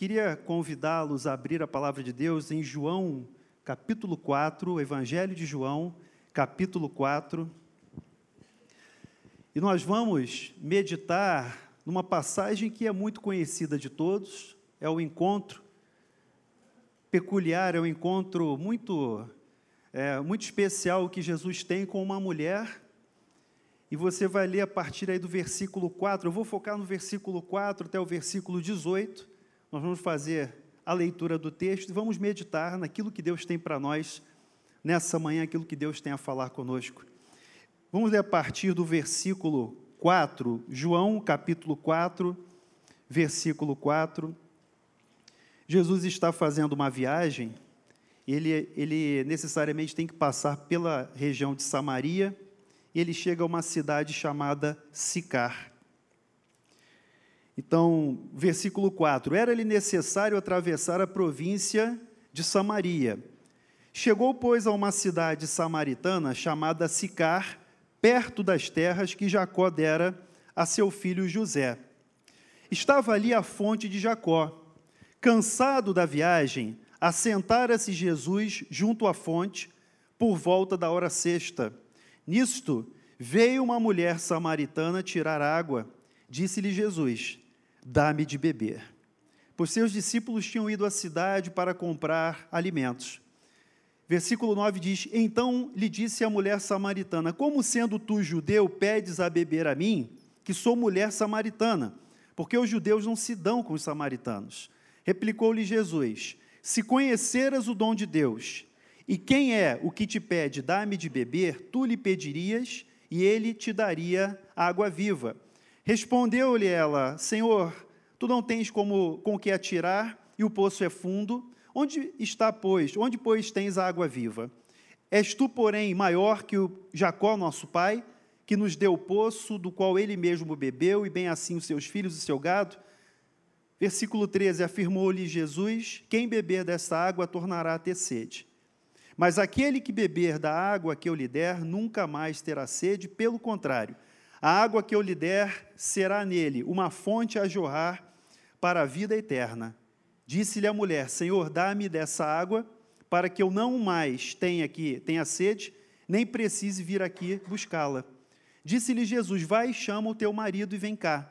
queria convidá-los a abrir a palavra de Deus em João, capítulo 4, Evangelho de João, capítulo 4. E nós vamos meditar numa passagem que é muito conhecida de todos, é o encontro peculiar, é um encontro muito, é, muito especial que Jesus tem com uma mulher. E você vai ler a partir aí do versículo 4. Eu vou focar no versículo 4 até o versículo 18. Nós vamos fazer a leitura do texto e vamos meditar naquilo que Deus tem para nós nessa manhã, aquilo que Deus tem a falar conosco. Vamos ler a partir do versículo 4, João capítulo 4, versículo 4. Jesus está fazendo uma viagem, ele, ele necessariamente tem que passar pela região de Samaria, e ele chega a uma cidade chamada Sicar. Então, versículo 4: Era-lhe necessário atravessar a província de Samaria. Chegou, pois, a uma cidade samaritana chamada Sicar, perto das terras que Jacó dera a seu filho José. Estava ali a fonte de Jacó. Cansado da viagem, assentara-se Jesus junto à fonte por volta da hora sexta. Nisto, veio uma mulher samaritana tirar água. Disse-lhe Jesus: Dá-me de beber. Pois seus discípulos tinham ido à cidade para comprar alimentos. Versículo 9 diz: Então lhe disse a mulher samaritana: Como sendo tu judeu, pedes a beber a mim, que sou mulher samaritana? Porque os judeus não se dão com os samaritanos. Replicou-lhe Jesus: Se conheceras o dom de Deus, e quem é o que te pede, dá-me de beber, tu lhe pedirias, e ele te daria água viva. Respondeu-lhe ela: Senhor, tu não tens como com que atirar, e o poço é fundo. Onde está, pois? Onde, pois, tens a água viva? És tu, porém, maior que o Jacó, nosso pai, que nos deu o poço, do qual ele mesmo bebeu, e bem assim os seus filhos e seu gado? Versículo 13: Afirmou-lhe Jesus: Quem beber dessa água tornará a ter sede. Mas aquele que beber da água que eu lhe der, nunca mais terá sede, pelo contrário, a água que eu lhe der será nele uma fonte a jorrar para a vida eterna. Disse-lhe a mulher: Senhor, dá-me dessa água, para que eu não mais tenha aqui, tenha sede, nem precise vir aqui buscá-la. Disse-lhe Jesus: Vai, chama o teu marido e vem cá.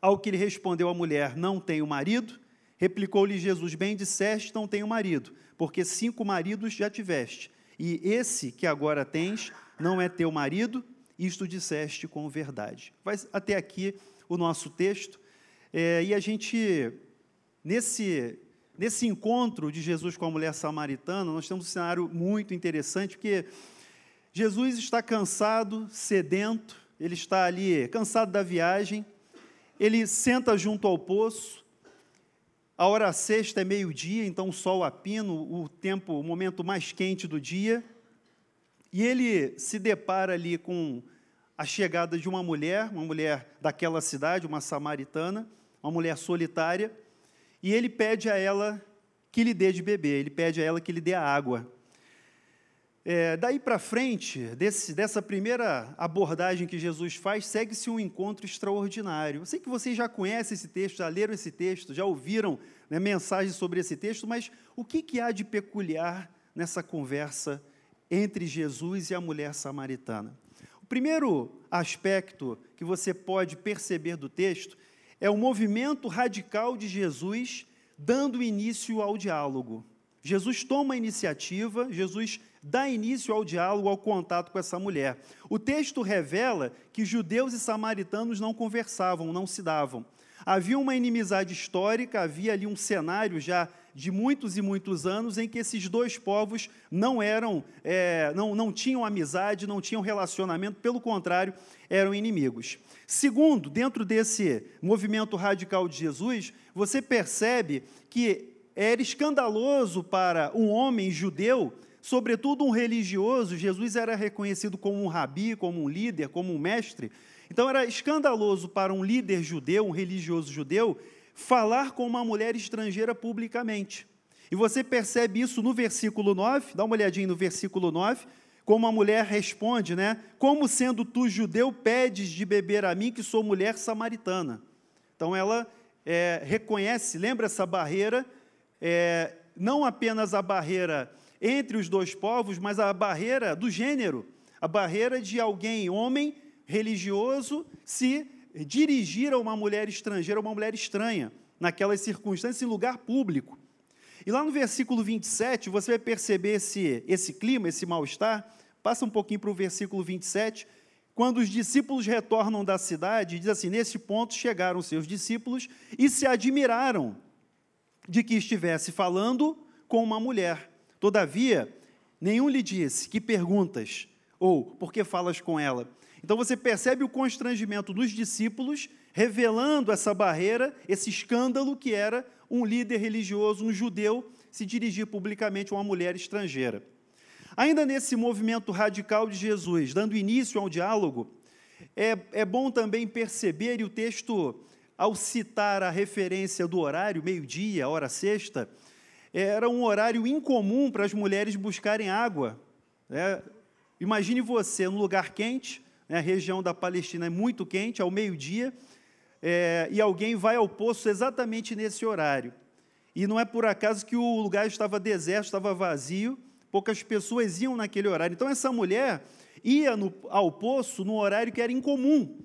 Ao que lhe respondeu a mulher: Não tenho marido. Replicou-lhe Jesus: Bem disseste, não tenho marido, porque cinco maridos já tiveste, e esse que agora tens não é teu marido, isto disseste com verdade. Vai até aqui o nosso texto, é, e a gente, nesse, nesse encontro de Jesus com a mulher samaritana, nós temos um cenário muito interessante, porque Jesus está cansado, sedento, ele está ali cansado da viagem, ele senta junto ao poço. A hora sexta é meio-dia, então o sol a pino, o tempo, o momento mais quente do dia. E ele se depara ali com a chegada de uma mulher, uma mulher daquela cidade, uma samaritana, uma mulher solitária, e ele pede a ela que lhe dê de beber, ele pede a ela que lhe dê água. É, daí para frente, desse, dessa primeira abordagem que Jesus faz, segue-se um encontro extraordinário. Eu sei que vocês já conhecem esse texto, já leram esse texto, já ouviram né, mensagens sobre esse texto, mas o que, que há de peculiar nessa conversa entre Jesus e a mulher samaritana? O primeiro aspecto que você pode perceber do texto é o movimento radical de Jesus dando início ao diálogo. Jesus toma a iniciativa, Jesus dá início ao diálogo, ao contato com essa mulher. O texto revela que judeus e samaritanos não conversavam, não se davam. Havia uma inimizade histórica, havia ali um cenário já de muitos e muitos anos em que esses dois povos não eram, é, não, não tinham amizade, não tinham relacionamento, pelo contrário, eram inimigos. Segundo, dentro desse movimento radical de Jesus, você percebe que era escandaloso para um homem judeu, sobretudo um religioso, Jesus era reconhecido como um rabi, como um líder, como um mestre. Então era escandaloso para um líder judeu, um religioso judeu, falar com uma mulher estrangeira publicamente. E você percebe isso no versículo 9, dá uma olhadinha no versículo 9, como a mulher responde, né? Como sendo tu judeu, pedes de beber a mim, que sou mulher samaritana. Então ela é, reconhece, lembra essa barreira, é, não apenas a barreira entre os dois povos, mas a barreira do gênero, a barreira de alguém, homem religioso, se dirigir a uma mulher estrangeira, uma mulher estranha, naquelas circunstâncias, em lugar público. E lá no versículo 27, você vai perceber esse, esse clima, esse mal-estar. Passa um pouquinho para o versículo 27. Quando os discípulos retornam da cidade, diz assim: Nesse ponto chegaram seus discípulos e se admiraram de que estivesse falando com uma mulher. Todavia, nenhum lhe disse: Que perguntas? Ou por que falas com ela? Então você percebe o constrangimento dos discípulos, revelando essa barreira, esse escândalo que era um líder religioso, um judeu, se dirigir publicamente a uma mulher estrangeira. Ainda nesse movimento radical de Jesus, dando início ao diálogo, é, é bom também perceber, e o texto, ao citar a referência do horário, meio-dia, hora sexta, era um horário incomum para as mulheres buscarem água. Né? Imagine você num lugar quente, né? região da Palestina é muito quente, ao meio-dia, é, e alguém vai ao poço exatamente nesse horário. E não é por acaso que o lugar estava deserto, estava vazio, poucas pessoas iam naquele horário. Então, essa mulher ia no, ao poço no horário que era incomum.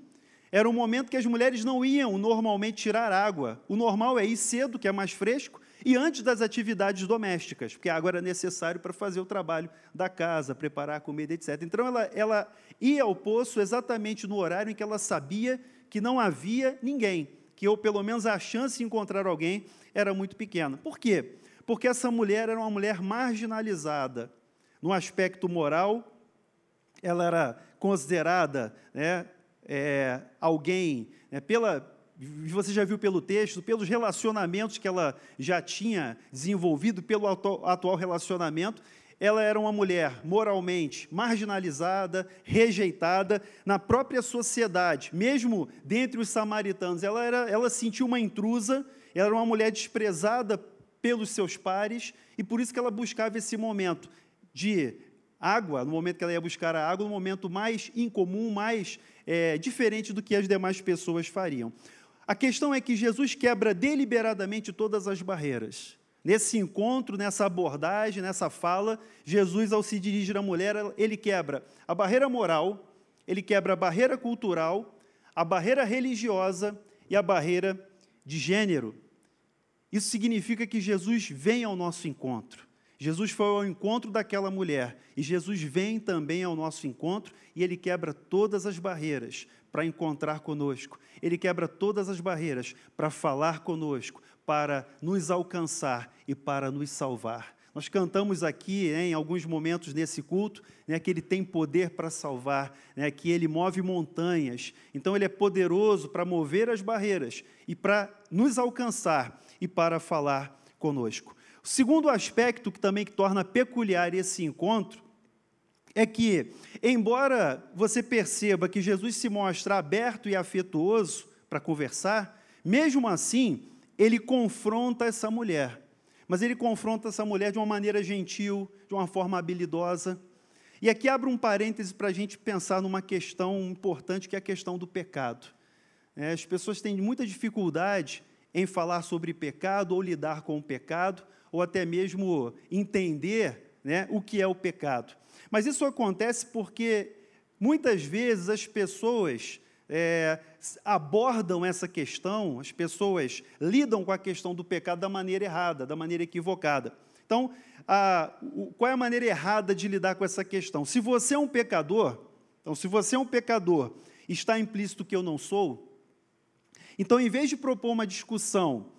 Era um momento que as mulheres não iam normalmente tirar água. O normal é ir cedo, que é mais fresco, e antes das atividades domésticas, porque a água era necessário para fazer o trabalho da casa, preparar a comida, etc. Então, ela, ela ia ao poço exatamente no horário em que ela sabia que não havia ninguém, que ou pelo menos a chance de encontrar alguém era muito pequena. Por quê? Porque essa mulher era uma mulher marginalizada no aspecto moral, ela era considerada né, é, alguém, né, pela, você já viu pelo texto, pelos relacionamentos que ela já tinha desenvolvido, pelo atual relacionamento, ela era uma mulher moralmente marginalizada, rejeitada na própria sociedade, mesmo dentre os samaritanos. Ela, era, ela sentiu uma intrusa, ela era uma mulher desprezada pelos seus pares, e por isso que ela buscava esse momento de água, no momento que ela ia buscar a água, no momento mais incomum, mais é, diferente do que as demais pessoas fariam. A questão é que Jesus quebra deliberadamente todas as barreiras. Nesse encontro, nessa abordagem, nessa fala, Jesus, ao se dirigir à mulher, ele quebra a barreira moral, ele quebra a barreira cultural, a barreira religiosa e a barreira de gênero. Isso significa que Jesus vem ao nosso encontro. Jesus foi ao encontro daquela mulher e Jesus vem também ao nosso encontro e ele quebra todas as barreiras para encontrar conosco. Ele quebra todas as barreiras para falar conosco, para nos alcançar e para nos salvar. Nós cantamos aqui, né, em alguns momentos nesse culto, né, que Ele tem poder para salvar, né, que Ele move montanhas. Então, Ele é poderoso para mover as barreiras e para nos alcançar e para falar conosco. O segundo aspecto que também que torna peculiar esse encontro é que, embora você perceba que Jesus se mostra aberto e afetuoso para conversar, mesmo assim, ele confronta essa mulher. Mas ele confronta essa mulher de uma maneira gentil, de uma forma habilidosa. E aqui abre um parêntese para a gente pensar numa questão importante, que é a questão do pecado. É, as pessoas têm muita dificuldade em falar sobre pecado, ou lidar com o pecado, ou até mesmo entender né, o que é o pecado. Mas isso acontece porque muitas vezes as pessoas é, abordam essa questão, as pessoas lidam com a questão do pecado da maneira errada, da maneira equivocada. Então, a, o, qual é a maneira errada de lidar com essa questão? Se você é um pecador, então, se você é um pecador, está implícito que eu não sou, então, em vez de propor uma discussão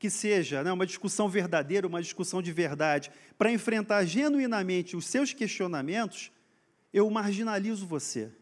que seja né, uma discussão verdadeira, uma discussão de verdade, para enfrentar genuinamente os seus questionamentos, eu marginalizo você.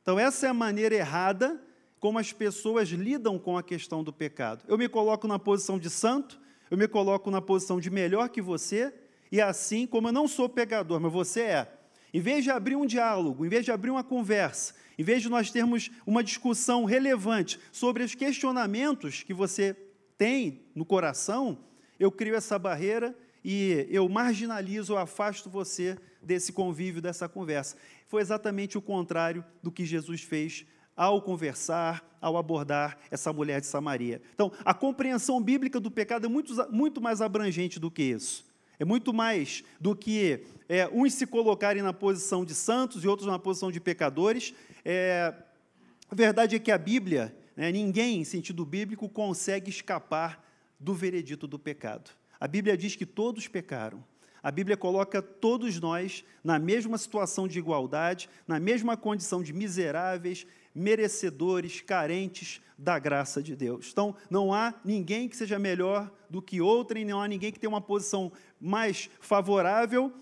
Então, essa é a maneira errada como as pessoas lidam com a questão do pecado. Eu me coloco na posição de santo, eu me coloco na posição de melhor que você, e assim, como eu não sou pecador, mas você é, em vez de abrir um diálogo, em vez de abrir uma conversa, em vez de nós termos uma discussão relevante sobre os questionamentos que você tem no coração, eu crio essa barreira e eu marginalizo, eu afasto você desse convívio, dessa conversa. Foi exatamente o contrário do que Jesus fez ao conversar, ao abordar essa mulher de Samaria. Então, a compreensão bíblica do pecado é muito, muito mais abrangente do que isso. É muito mais do que é, uns se colocarem na posição de santos e outros na posição de pecadores. É, a verdade é que a Bíblia, né, ninguém, em sentido bíblico, consegue escapar do veredito do pecado. A Bíblia diz que todos pecaram. A Bíblia coloca todos nós na mesma situação de igualdade, na mesma condição de miseráveis, merecedores, carentes da graça de Deus. Então, não há ninguém que seja melhor do que outro, e não há ninguém que tenha uma posição mais favorável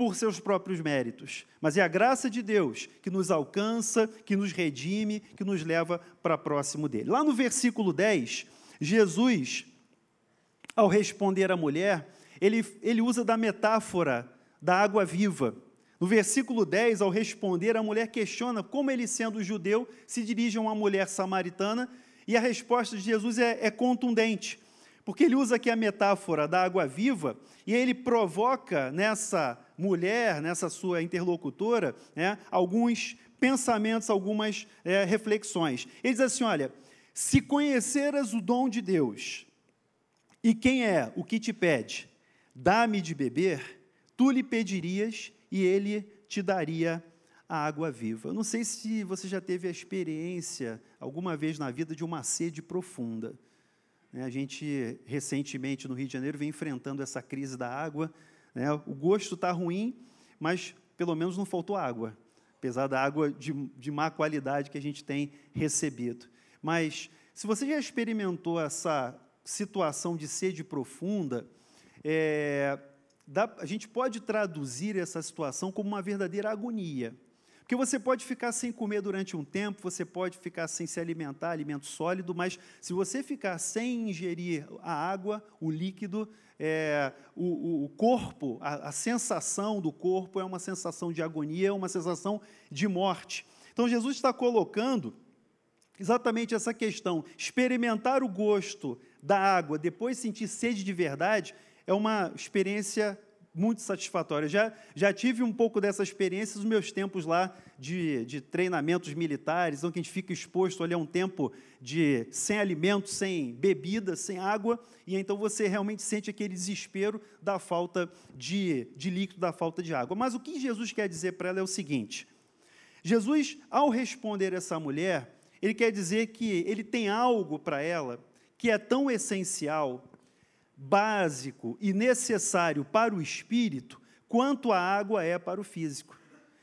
por seus próprios méritos. Mas é a graça de Deus que nos alcança, que nos redime, que nos leva para próximo dele. Lá no versículo 10, Jesus, ao responder à mulher, ele, ele usa da metáfora da água viva. No versículo 10, ao responder, a mulher questiona como ele, sendo judeu, se dirige a uma mulher samaritana, e a resposta de Jesus é, é contundente, porque ele usa aqui a metáfora da água viva, e ele provoca nessa mulher, nessa sua interlocutora, né, alguns pensamentos, algumas é, reflexões. Ele diz assim: olha, se conheceras o dom de Deus, e quem é o que te pede, dá-me de beber, tu lhe pedirias e ele te daria a água viva. Eu não sei se você já teve a experiência alguma vez na vida de uma sede profunda. Né? A gente, recentemente, no Rio de Janeiro, vem enfrentando essa crise da água. Né? O gosto está ruim, mas pelo menos não faltou água, apesar da água de, de má qualidade que a gente tem recebido. Mas, se você já experimentou essa situação de sede profunda, é, dá, a gente pode traduzir essa situação como uma verdadeira agonia. Porque você pode ficar sem comer durante um tempo, você pode ficar sem se alimentar, alimento sólido, mas se você ficar sem ingerir a água, o líquido, é, o, o, corpo, a, a sensação do corpo é uma sensação de agonia, é uma sensação de morte. Então Jesus está colocando exatamente essa questão: experimentar o gosto da água, depois sentir sede de verdade, é uma experiência muito satisfatória. Já, já tive um pouco dessa experiência nos meus tempos lá de, de treinamentos militares, onde a gente fica exposto ali a um tempo de sem alimento, sem bebida, sem água, e então você realmente sente aquele desespero da falta de, de líquido, da falta de água. Mas o que Jesus quer dizer para ela é o seguinte: Jesus, ao responder essa mulher, ele quer dizer que ele tem algo para ela que é tão essencial básico e necessário para o espírito quanto a água é para o físico.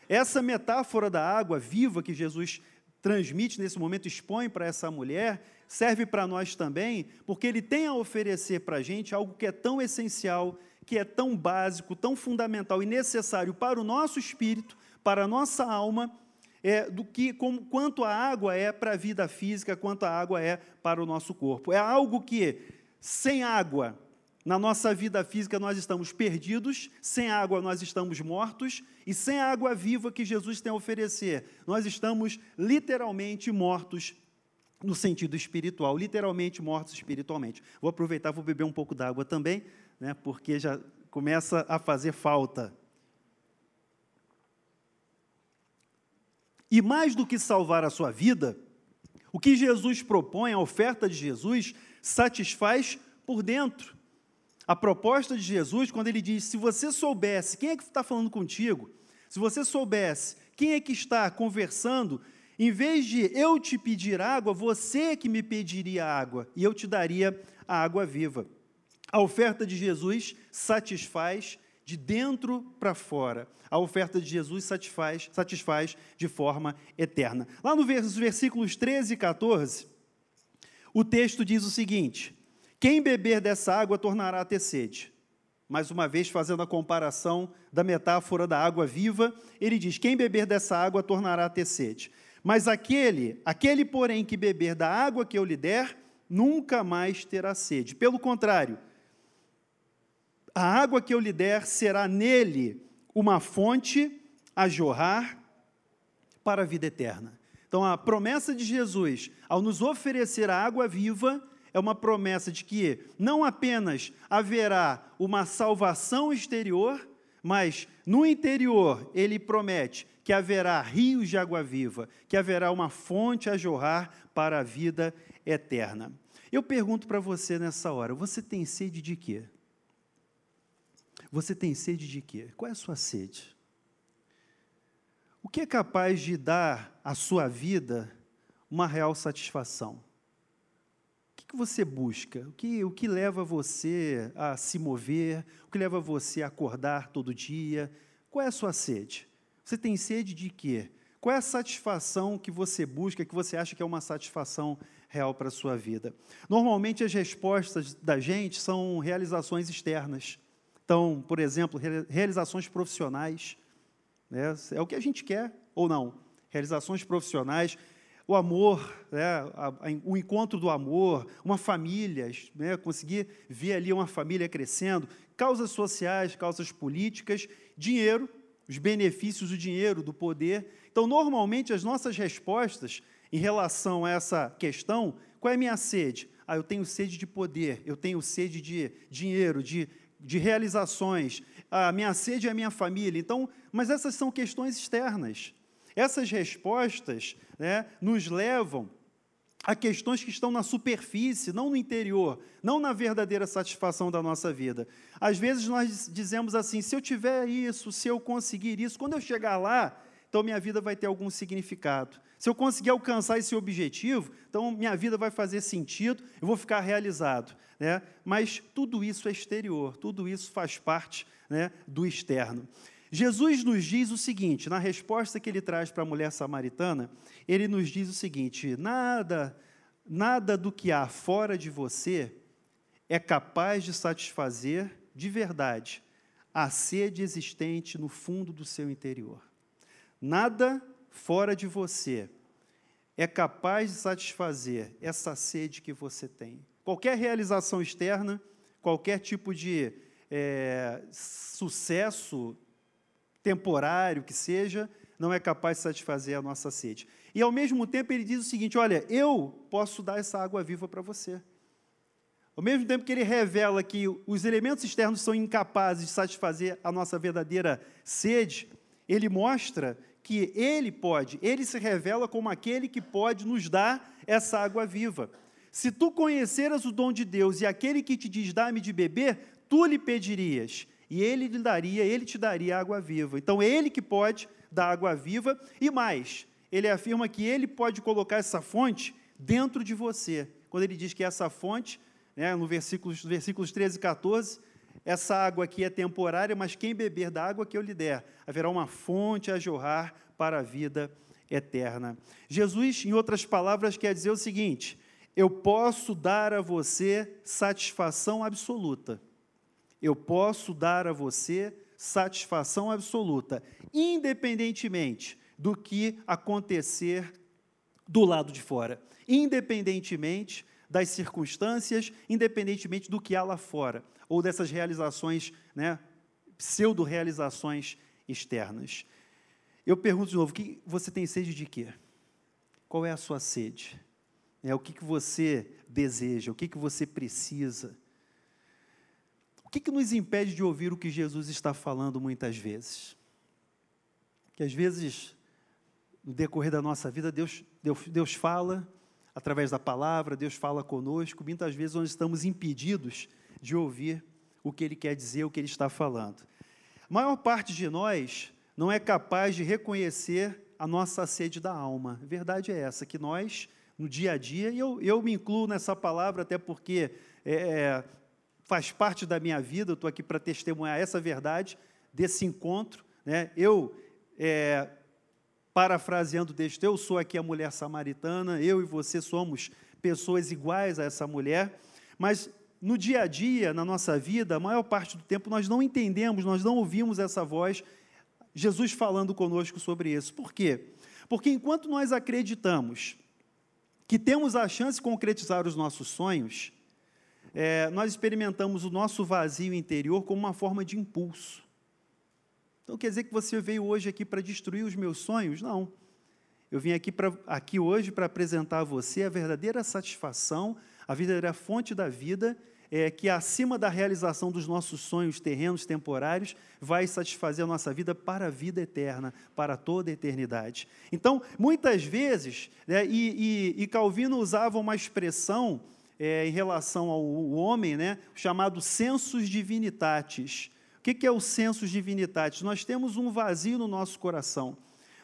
Essa metáfora da água viva que Jesus transmite nesse momento, expõe para essa mulher, serve para nós também, porque ele tem a oferecer para a gente algo que é tão essencial, que é tão básico, tão fundamental e necessário para o nosso espírito, para a nossa alma, é, do que como, quanto a água é para a vida física, quanto a água é para o nosso corpo. É algo que, sem água, na nossa vida física nós estamos perdidos, sem água nós estamos mortos, e sem a água viva que Jesus tem a oferecer, nós estamos literalmente mortos no sentido espiritual, literalmente mortos espiritualmente. Vou aproveitar, vou beber um pouco d'água também, né, porque já começa a fazer falta. E mais do que salvar a sua vida, o que Jesus propõe, a oferta de Jesus, satisfaz por dentro. A proposta de Jesus, quando ele diz: se você soubesse quem é que está falando contigo, se você soubesse quem é que está conversando, em vez de eu te pedir água, você é que me pediria água e eu te daria a água viva. A oferta de Jesus satisfaz de dentro para fora. A oferta de Jesus satisfaz, satisfaz de forma eterna. Lá no versículos 13 e 14, o texto diz o seguinte: quem beber dessa água tornará a ter sede. Mais uma vez, fazendo a comparação da metáfora da água viva, ele diz: Quem beber dessa água tornará a ter sede. Mas aquele, aquele, porém, que beber da água que eu lhe der, nunca mais terá sede. Pelo contrário, a água que eu lhe der será nele uma fonte a jorrar para a vida eterna. Então, a promessa de Jesus, ao nos oferecer a água viva, é uma promessa de que não apenas haverá uma salvação exterior, mas no interior ele promete que haverá rios de água viva, que haverá uma fonte a jorrar para a vida eterna. Eu pergunto para você nessa hora: você tem sede de quê? Você tem sede de quê? Qual é a sua sede? O que é capaz de dar à sua vida uma real satisfação? Que você busca? O que, o que leva você a se mover? O que leva você a acordar todo dia? Qual é a sua sede? Você tem sede de quê? Qual é a satisfação que você busca, que você acha que é uma satisfação real para a sua vida? Normalmente, as respostas da gente são realizações externas. Então, por exemplo, realizações profissionais. Né? É o que a gente quer ou não. Realizações profissionais, o amor, né? o encontro do amor, uma família, né? conseguir ver ali uma família crescendo, causas sociais, causas políticas, dinheiro, os benefícios do dinheiro, do poder. Então, normalmente, as nossas respostas em relação a essa questão, qual é a minha sede? Ah, eu tenho sede de poder, eu tenho sede de dinheiro, de de realizações, a minha sede é a minha família. Então, mas essas são questões externas. Essas respostas né, nos levam a questões que estão na superfície, não no interior, não na verdadeira satisfação da nossa vida. Às vezes nós dizemos assim: se eu tiver isso, se eu conseguir isso, quando eu chegar lá, então minha vida vai ter algum significado. Se eu conseguir alcançar esse objetivo, então minha vida vai fazer sentido, eu vou ficar realizado. Né? Mas tudo isso é exterior, tudo isso faz parte né, do externo. Jesus nos diz o seguinte, na resposta que ele traz para a mulher samaritana, ele nos diz o seguinte: nada, nada do que há fora de você é capaz de satisfazer de verdade a sede existente no fundo do seu interior. Nada fora de você é capaz de satisfazer essa sede que você tem. Qualquer realização externa, qualquer tipo de é, sucesso temporário que seja, não é capaz de satisfazer a nossa sede. E ao mesmo tempo ele diz o seguinte: olha, eu posso dar essa água viva para você. Ao mesmo tempo que ele revela que os elementos externos são incapazes de satisfazer a nossa verdadeira sede, ele mostra que Ele pode, Ele se revela como aquele que pode nos dar essa água viva. Se tu conheceras o dom de Deus e aquele que te diz, dá-me de beber, tu lhe pedirias, e ele lhe daria, ele te daria água viva. Então, ele que pode dar água viva, e mais, ele afirma que ele pode colocar essa fonte dentro de você. Quando ele diz que essa fonte, né, no versículos, versículos 13 e 14, essa água aqui é temporária, mas quem beber da água que eu lhe der, haverá uma fonte a jorrar para a vida eterna. Jesus, em outras palavras, quer dizer o seguinte: eu posso dar a você satisfação absoluta. Eu posso dar a você satisfação absoluta, independentemente do que acontecer do lado de fora, independentemente das circunstâncias, independentemente do que há lá fora ou dessas realizações, né, pseudo-realizações externas. Eu pergunto de novo, que você tem sede de quê? Qual é a sua sede? É, o que, que você deseja? O que, que você precisa? Que, que nos impede de ouvir o que Jesus está falando muitas vezes? Que às vezes, no decorrer da nossa vida, Deus, Deus, Deus fala através da palavra, Deus fala conosco, muitas vezes nós estamos impedidos de ouvir o que ele quer dizer, o que ele está falando. A maior parte de nós não é capaz de reconhecer a nossa sede da alma. A verdade é essa, que nós, no dia a dia, e eu, eu me incluo nessa palavra até porque é, é faz parte da minha vida, eu estou aqui para testemunhar essa verdade desse encontro. Né? Eu, é, parafraseando o texto, eu sou aqui a mulher samaritana, eu e você somos pessoas iguais a essa mulher, mas no dia a dia, na nossa vida, a maior parte do tempo nós não entendemos, nós não ouvimos essa voz, Jesus falando conosco sobre isso. Por quê? Porque enquanto nós acreditamos que temos a chance de concretizar os nossos sonhos, é, nós experimentamos o nosso vazio interior como uma forma de impulso. Então quer dizer que você veio hoje aqui para destruir os meus sonhos? Não. Eu vim aqui, pra, aqui hoje para apresentar a você a verdadeira satisfação, a verdadeira fonte da vida, é, que acima da realização dos nossos sonhos terrenos temporários, vai satisfazer a nossa vida para a vida eterna, para toda a eternidade. Então, muitas vezes, né, e, e, e, Calvino usava uma expressão é, em relação ao homem, né, chamado sensus divinitatis. O que, que é o sensus divinitatis? Nós temos um vazio no nosso coração.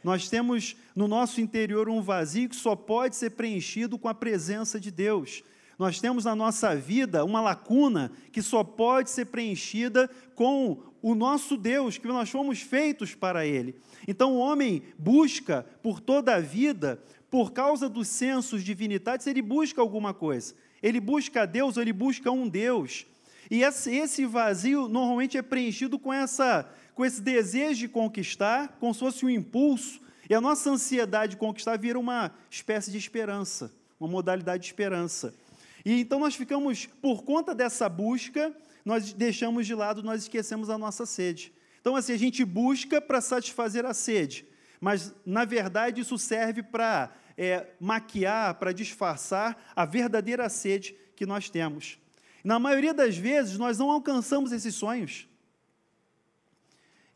Nós temos no nosso interior um vazio que só pode ser preenchido com a presença de Deus. Nós temos na nossa vida uma lacuna que só pode ser preenchida com o nosso Deus, que nós fomos feitos para Ele. Então o homem busca por toda a vida, por causa dos sensos divinidades, ele busca alguma coisa. Ele busca Deus, ou ele busca um Deus. E esse vazio normalmente é preenchido com, essa, com esse desejo de conquistar, como se fosse um impulso, e a nossa ansiedade de conquistar vira uma espécie de esperança, uma modalidade de esperança. E então nós ficamos, por conta dessa busca, nós deixamos de lado, nós esquecemos a nossa sede. Então, assim, a gente busca para satisfazer a sede, mas, na verdade, isso serve para é, maquiar, para disfarçar a verdadeira sede que nós temos. Na maioria das vezes, nós não alcançamos esses sonhos.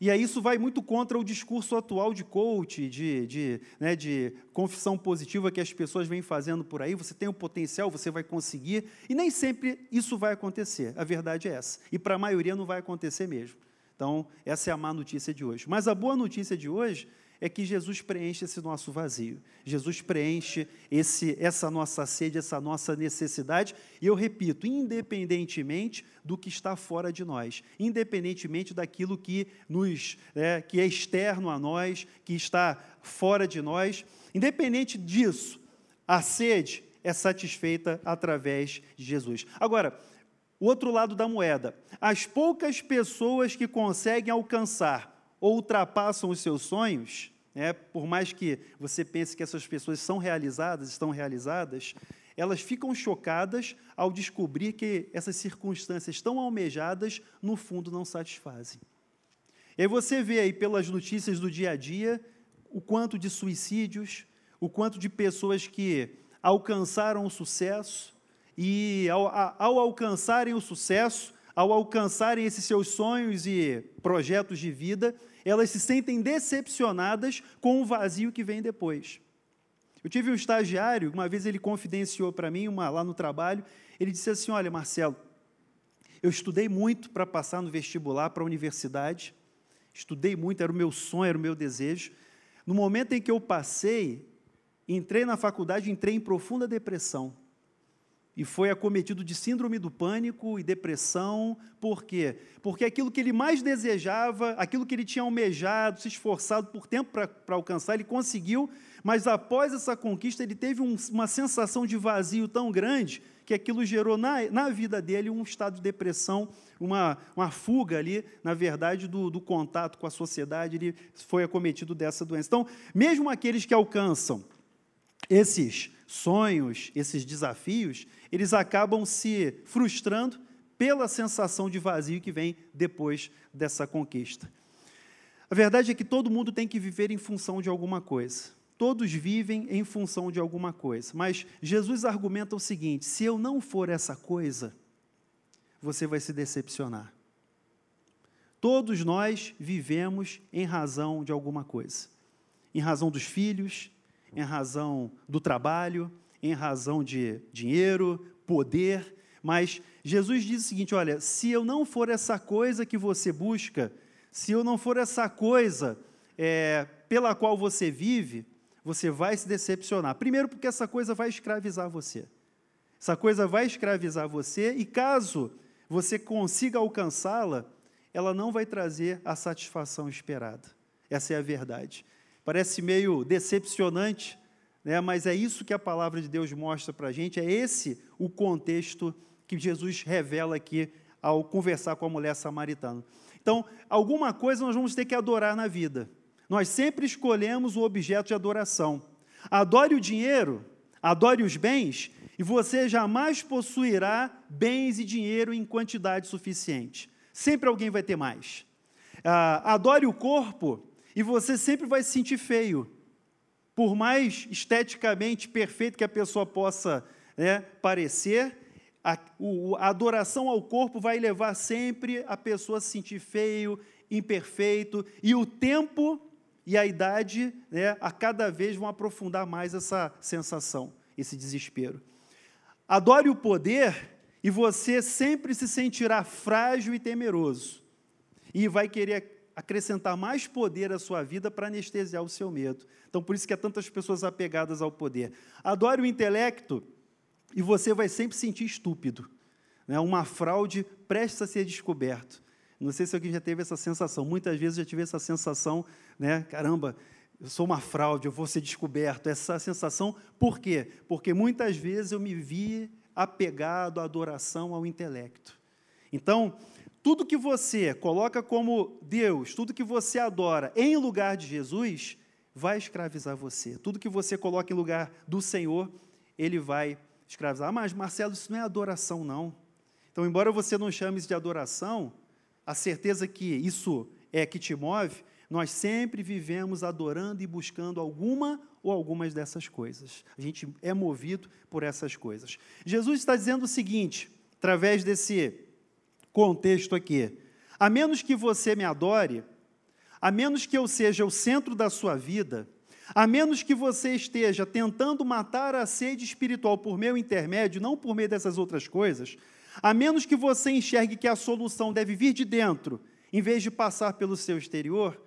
E aí isso vai muito contra o discurso atual de coach, de, de, né, de confissão positiva que as pessoas vêm fazendo por aí. Você tem o potencial, você vai conseguir. E nem sempre isso vai acontecer. A verdade é essa. E para a maioria não vai acontecer mesmo. Então, essa é a má notícia de hoje. Mas a boa notícia de hoje é que Jesus preenche esse nosso vazio. Jesus preenche esse, essa nossa sede, essa nossa necessidade. E eu repito, independentemente do que está fora de nós, independentemente daquilo que nos é, que é externo a nós, que está fora de nós, independente disso, a sede é satisfeita através de Jesus. Agora, o outro lado da moeda, as poucas pessoas que conseguem alcançar ou ultrapassam os seus sonhos, né, por mais que você pense que essas pessoas são realizadas, estão realizadas, elas ficam chocadas ao descobrir que essas circunstâncias tão almejadas, no fundo, não satisfazem. E aí você vê aí pelas notícias do dia a dia o quanto de suicídios, o quanto de pessoas que alcançaram o sucesso e, ao, ao alcançarem o sucesso, ao alcançarem esses seus sonhos e projetos de vida, elas se sentem decepcionadas com o vazio que vem depois. Eu tive um estagiário, uma vez ele confidenciou para mim, uma, lá no trabalho, ele disse assim: Olha, Marcelo, eu estudei muito para passar no vestibular para a universidade, estudei muito, era o meu sonho, era o meu desejo. No momento em que eu passei, entrei na faculdade, entrei em profunda depressão e foi acometido de síndrome do pânico e depressão. Por quê? Porque aquilo que ele mais desejava, aquilo que ele tinha almejado, se esforçado por tempo para alcançar, ele conseguiu, mas após essa conquista, ele teve um, uma sensação de vazio tão grande que aquilo gerou na, na vida dele um estado de depressão, uma, uma fuga ali, na verdade, do, do contato com a sociedade. Ele foi acometido dessa doença. Então, mesmo aqueles que alcançam esses sonhos, esses desafios, eles acabam se frustrando pela sensação de vazio que vem depois dessa conquista. A verdade é que todo mundo tem que viver em função de alguma coisa. Todos vivem em função de alguma coisa. Mas Jesus argumenta o seguinte: se eu não for essa coisa, você vai se decepcionar. Todos nós vivemos em razão de alguma coisa. Em razão dos filhos, em razão do trabalho, em razão de dinheiro, poder, mas Jesus diz o seguinte: olha, se eu não for essa coisa que você busca, se eu não for essa coisa é, pela qual você vive, você vai se decepcionar. Primeiro, porque essa coisa vai escravizar você. Essa coisa vai escravizar você, e caso você consiga alcançá-la, ela não vai trazer a satisfação esperada. Essa é a verdade. Parece meio decepcionante, né? mas é isso que a palavra de Deus mostra para a gente, é esse o contexto que Jesus revela aqui ao conversar com a mulher samaritana. Então, alguma coisa nós vamos ter que adorar na vida. Nós sempre escolhemos o objeto de adoração. Adore o dinheiro, adore os bens, e você jamais possuirá bens e dinheiro em quantidade suficiente. Sempre alguém vai ter mais. Ah, adore o corpo, e você sempre vai se sentir feio. Por mais esteticamente perfeito que a pessoa possa né, parecer, a, o, a adoração ao corpo vai levar sempre a pessoa a se sentir feio, imperfeito, e o tempo e a idade, né, a cada vez vão aprofundar mais essa sensação, esse desespero. Adore o poder e você sempre se sentirá frágil e temeroso. E vai querer acrescentar mais poder à sua vida para anestesiar o seu medo. Então, por isso que há tantas pessoas apegadas ao poder. Adore o intelecto e você vai sempre sentir estúpido. Né? Uma fraude prestes a ser descoberto. Não sei se alguém já teve essa sensação. Muitas vezes eu já tive essa sensação, né? Caramba, eu sou uma fraude, eu vou ser descoberto. Essa sensação, por quê? Porque muitas vezes eu me vi apegado à adoração ao intelecto. Então, tudo que você coloca como Deus, tudo que você adora em lugar de Jesus, vai escravizar você. Tudo que você coloca em lugar do Senhor, ele vai escravizar. Ah, mas Marcelo, isso não é adoração, não. Então, embora você não chame isso de adoração, a certeza que isso é que te move, nós sempre vivemos adorando e buscando alguma ou algumas dessas coisas. A gente é movido por essas coisas. Jesus está dizendo o seguinte, através desse contexto aqui: a menos que você me adore, a menos que eu seja o centro da sua vida, a menos que você esteja tentando matar a sede espiritual por meu intermédio, não por meio dessas outras coisas, a menos que você enxergue que a solução deve vir de dentro, em vez de passar pelo seu exterior,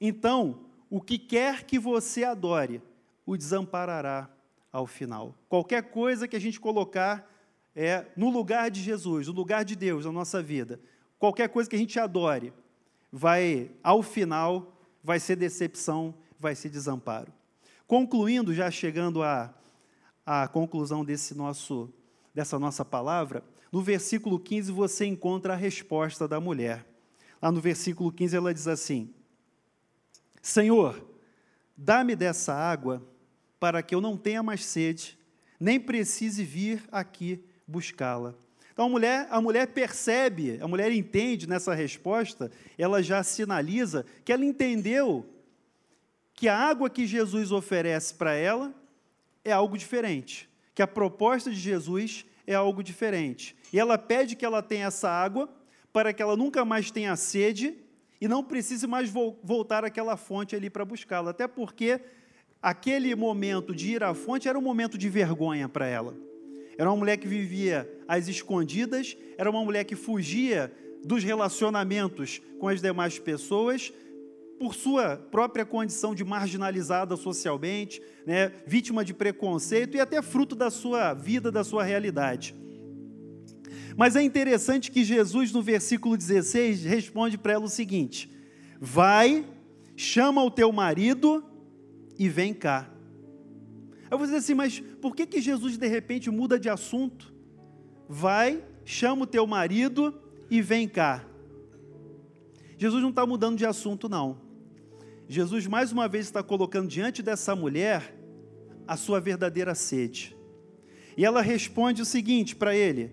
então o que quer que você adore, o desamparará ao final. Qualquer coisa que a gente colocar é no lugar de Jesus, no lugar de Deus na nossa vida, qualquer coisa que a gente adore, vai ao final vai ser decepção, vai ser desamparo. Concluindo, já chegando à, à conclusão desse nosso, dessa nossa palavra, no versículo 15 você encontra a resposta da mulher. Lá no versículo 15 ela diz assim: Senhor, dá-me dessa água para que eu não tenha mais sede, nem precise vir aqui buscá-la. Então a mulher, a mulher percebe, a mulher entende nessa resposta, ela já sinaliza que ela entendeu que a água que Jesus oferece para ela é algo diferente, que a proposta de Jesus é algo diferente. E ela pede que ela tenha essa água para que ela nunca mais tenha sede e não precise mais vo voltar àquela fonte ali para buscá-la. Até porque aquele momento de ir à fonte era um momento de vergonha para ela. Era uma mulher que vivia às escondidas, era uma mulher que fugia dos relacionamentos com as demais pessoas, por sua própria condição de marginalizada socialmente, né, vítima de preconceito e até fruto da sua vida, da sua realidade. Mas é interessante que Jesus, no versículo 16, responde para ela o seguinte: Vai, chama o teu marido e vem cá. Eu vou dizer assim, mas por que, que Jesus de repente muda de assunto? Vai, chama o teu marido e vem cá. Jesus não está mudando de assunto, não. Jesus mais uma vez está colocando diante dessa mulher a sua verdadeira sede. E ela responde o seguinte para ele: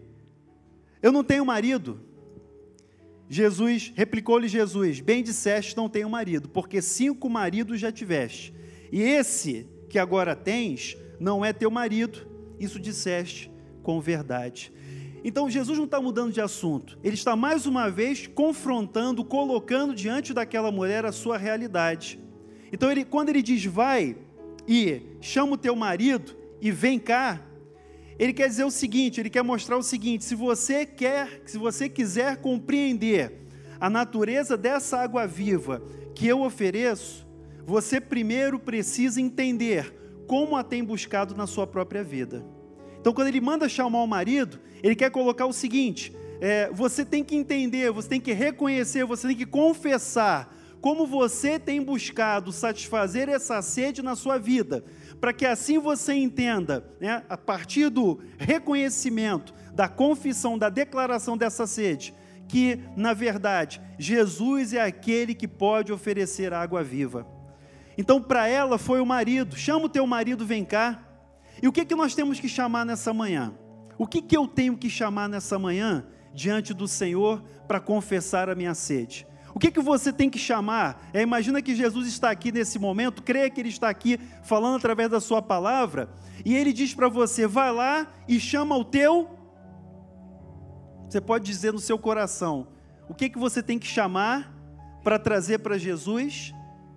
Eu não tenho marido. Jesus, replicou-lhe Jesus: Bem disseste, não tenho marido, porque cinco maridos já tiveste. E esse que agora tens não é teu marido. Isso disseste com verdade. Então Jesus não está mudando de assunto, ele está mais uma vez confrontando, colocando diante daquela mulher a sua realidade. Então ele, quando ele diz vai e chama o teu marido e vem cá, ele quer dizer o seguinte, ele quer mostrar o seguinte: se você quer, se você quiser compreender a natureza dessa água viva que eu ofereço, você primeiro precisa entender como a tem buscado na sua própria vida. Então, quando ele manda chamar o marido, ele quer colocar o seguinte: é, você tem que entender, você tem que reconhecer, você tem que confessar como você tem buscado satisfazer essa sede na sua vida, para que assim você entenda, né, a partir do reconhecimento, da confissão, da declaração dessa sede, que, na verdade, Jesus é aquele que pode oferecer água viva. Então, para ela foi o marido: chama o teu marido, vem cá. E o que, que nós temos que chamar nessa manhã? O que, que eu tenho que chamar nessa manhã diante do Senhor para confessar a minha sede? O que, que você tem que chamar? É, imagina que Jesus está aqui nesse momento, creia que Ele está aqui falando através da Sua palavra, e Ele diz para você: vai lá e chama o teu Você pode dizer no seu coração o que, que você tem que chamar para trazer para Jesus.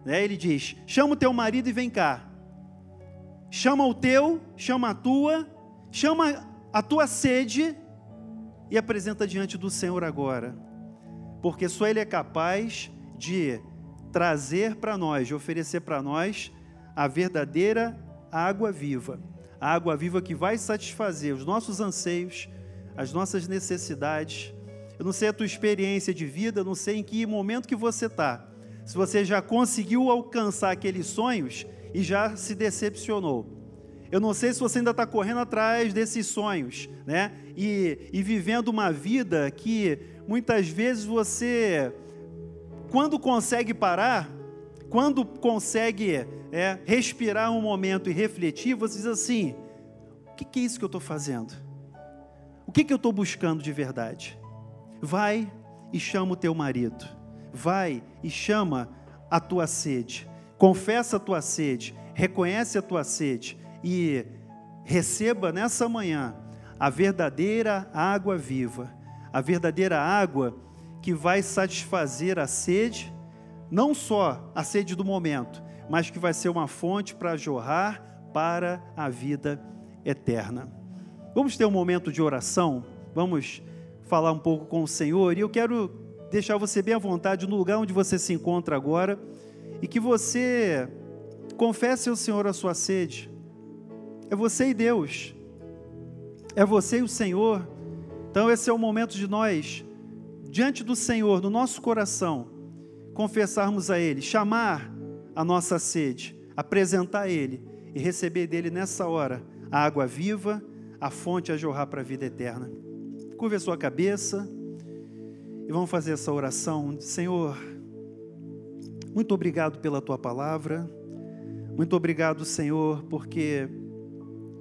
Né? Ele diz: chama o teu marido e vem cá. Chama o teu, chama a tua, chama a tua sede e apresenta diante do Senhor agora. Porque só Ele é capaz de trazer para nós, de oferecer para nós a verdadeira água viva. A água viva que vai satisfazer os nossos anseios, as nossas necessidades. Eu não sei a tua experiência de vida, eu não sei em que momento que você está. Se você já conseguiu alcançar aqueles sonhos e já se decepcionou. Eu não sei se você ainda está correndo atrás desses sonhos, né? E, e vivendo uma vida que muitas vezes você, quando consegue parar, quando consegue é, respirar um momento e refletir, você diz assim: o que, que é isso que eu estou fazendo? O que, que eu estou buscando de verdade? Vai e chama o teu marido, vai e chama a tua sede, confessa a tua sede, reconhece a tua sede e receba nessa manhã a verdadeira água viva, a verdadeira água que vai satisfazer a sede, não só a sede do momento, mas que vai ser uma fonte para jorrar para a vida eterna. Vamos ter um momento de oração, vamos falar um pouco com o Senhor, e eu quero deixar você bem à vontade no lugar onde você se encontra agora, e que você confesse ao Senhor a sua sede. É você e Deus, é você e o Senhor. Então, esse é o momento de nós, diante do Senhor, no nosso coração, confessarmos a Ele, chamar a nossa sede, apresentar a Ele e receber dele nessa hora a água viva, a fonte a jorrar para a vida eterna. Curve a sua cabeça e vamos fazer essa oração. Senhor, muito obrigado pela tua palavra. Muito obrigado, Senhor, porque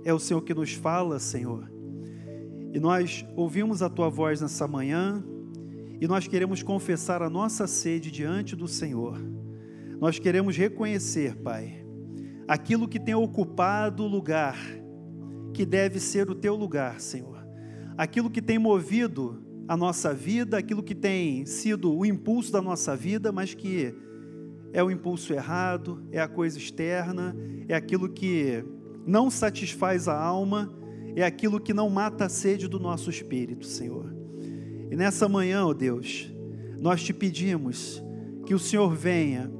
é o Senhor que nos fala, Senhor. E nós ouvimos a tua voz nessa manhã e nós queremos confessar a nossa sede diante do Senhor. Nós queremos reconhecer, Pai, aquilo que tem ocupado o lugar que deve ser o teu lugar, Senhor. Aquilo que tem movido a nossa vida, aquilo que tem sido o impulso da nossa vida, mas que é o impulso errado, é a coisa externa, é aquilo que não satisfaz a alma, é aquilo que não mata a sede do nosso espírito, Senhor. E nessa manhã, ó oh Deus, nós te pedimos que o Senhor venha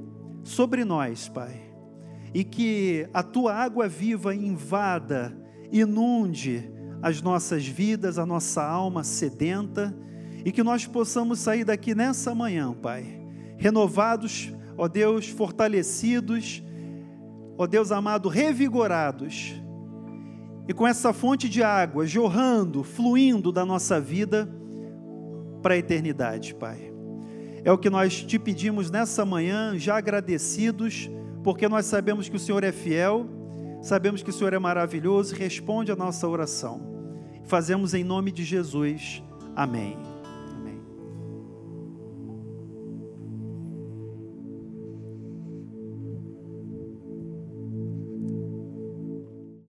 sobre nós, Pai, e que a tua água viva invada inunde as nossas vidas, a nossa alma sedenta, e que nós possamos sair daqui nessa manhã, Pai, renovados, ó Deus, fortalecidos, ó Deus amado, revigorados, e com essa fonte de água jorrando, fluindo da nossa vida para a eternidade, Pai. É o que nós te pedimos nessa manhã, já agradecidos, porque nós sabemos que o Senhor é fiel Sabemos que o Senhor é maravilhoso e responde a nossa oração. Fazemos em nome de Jesus. Amém.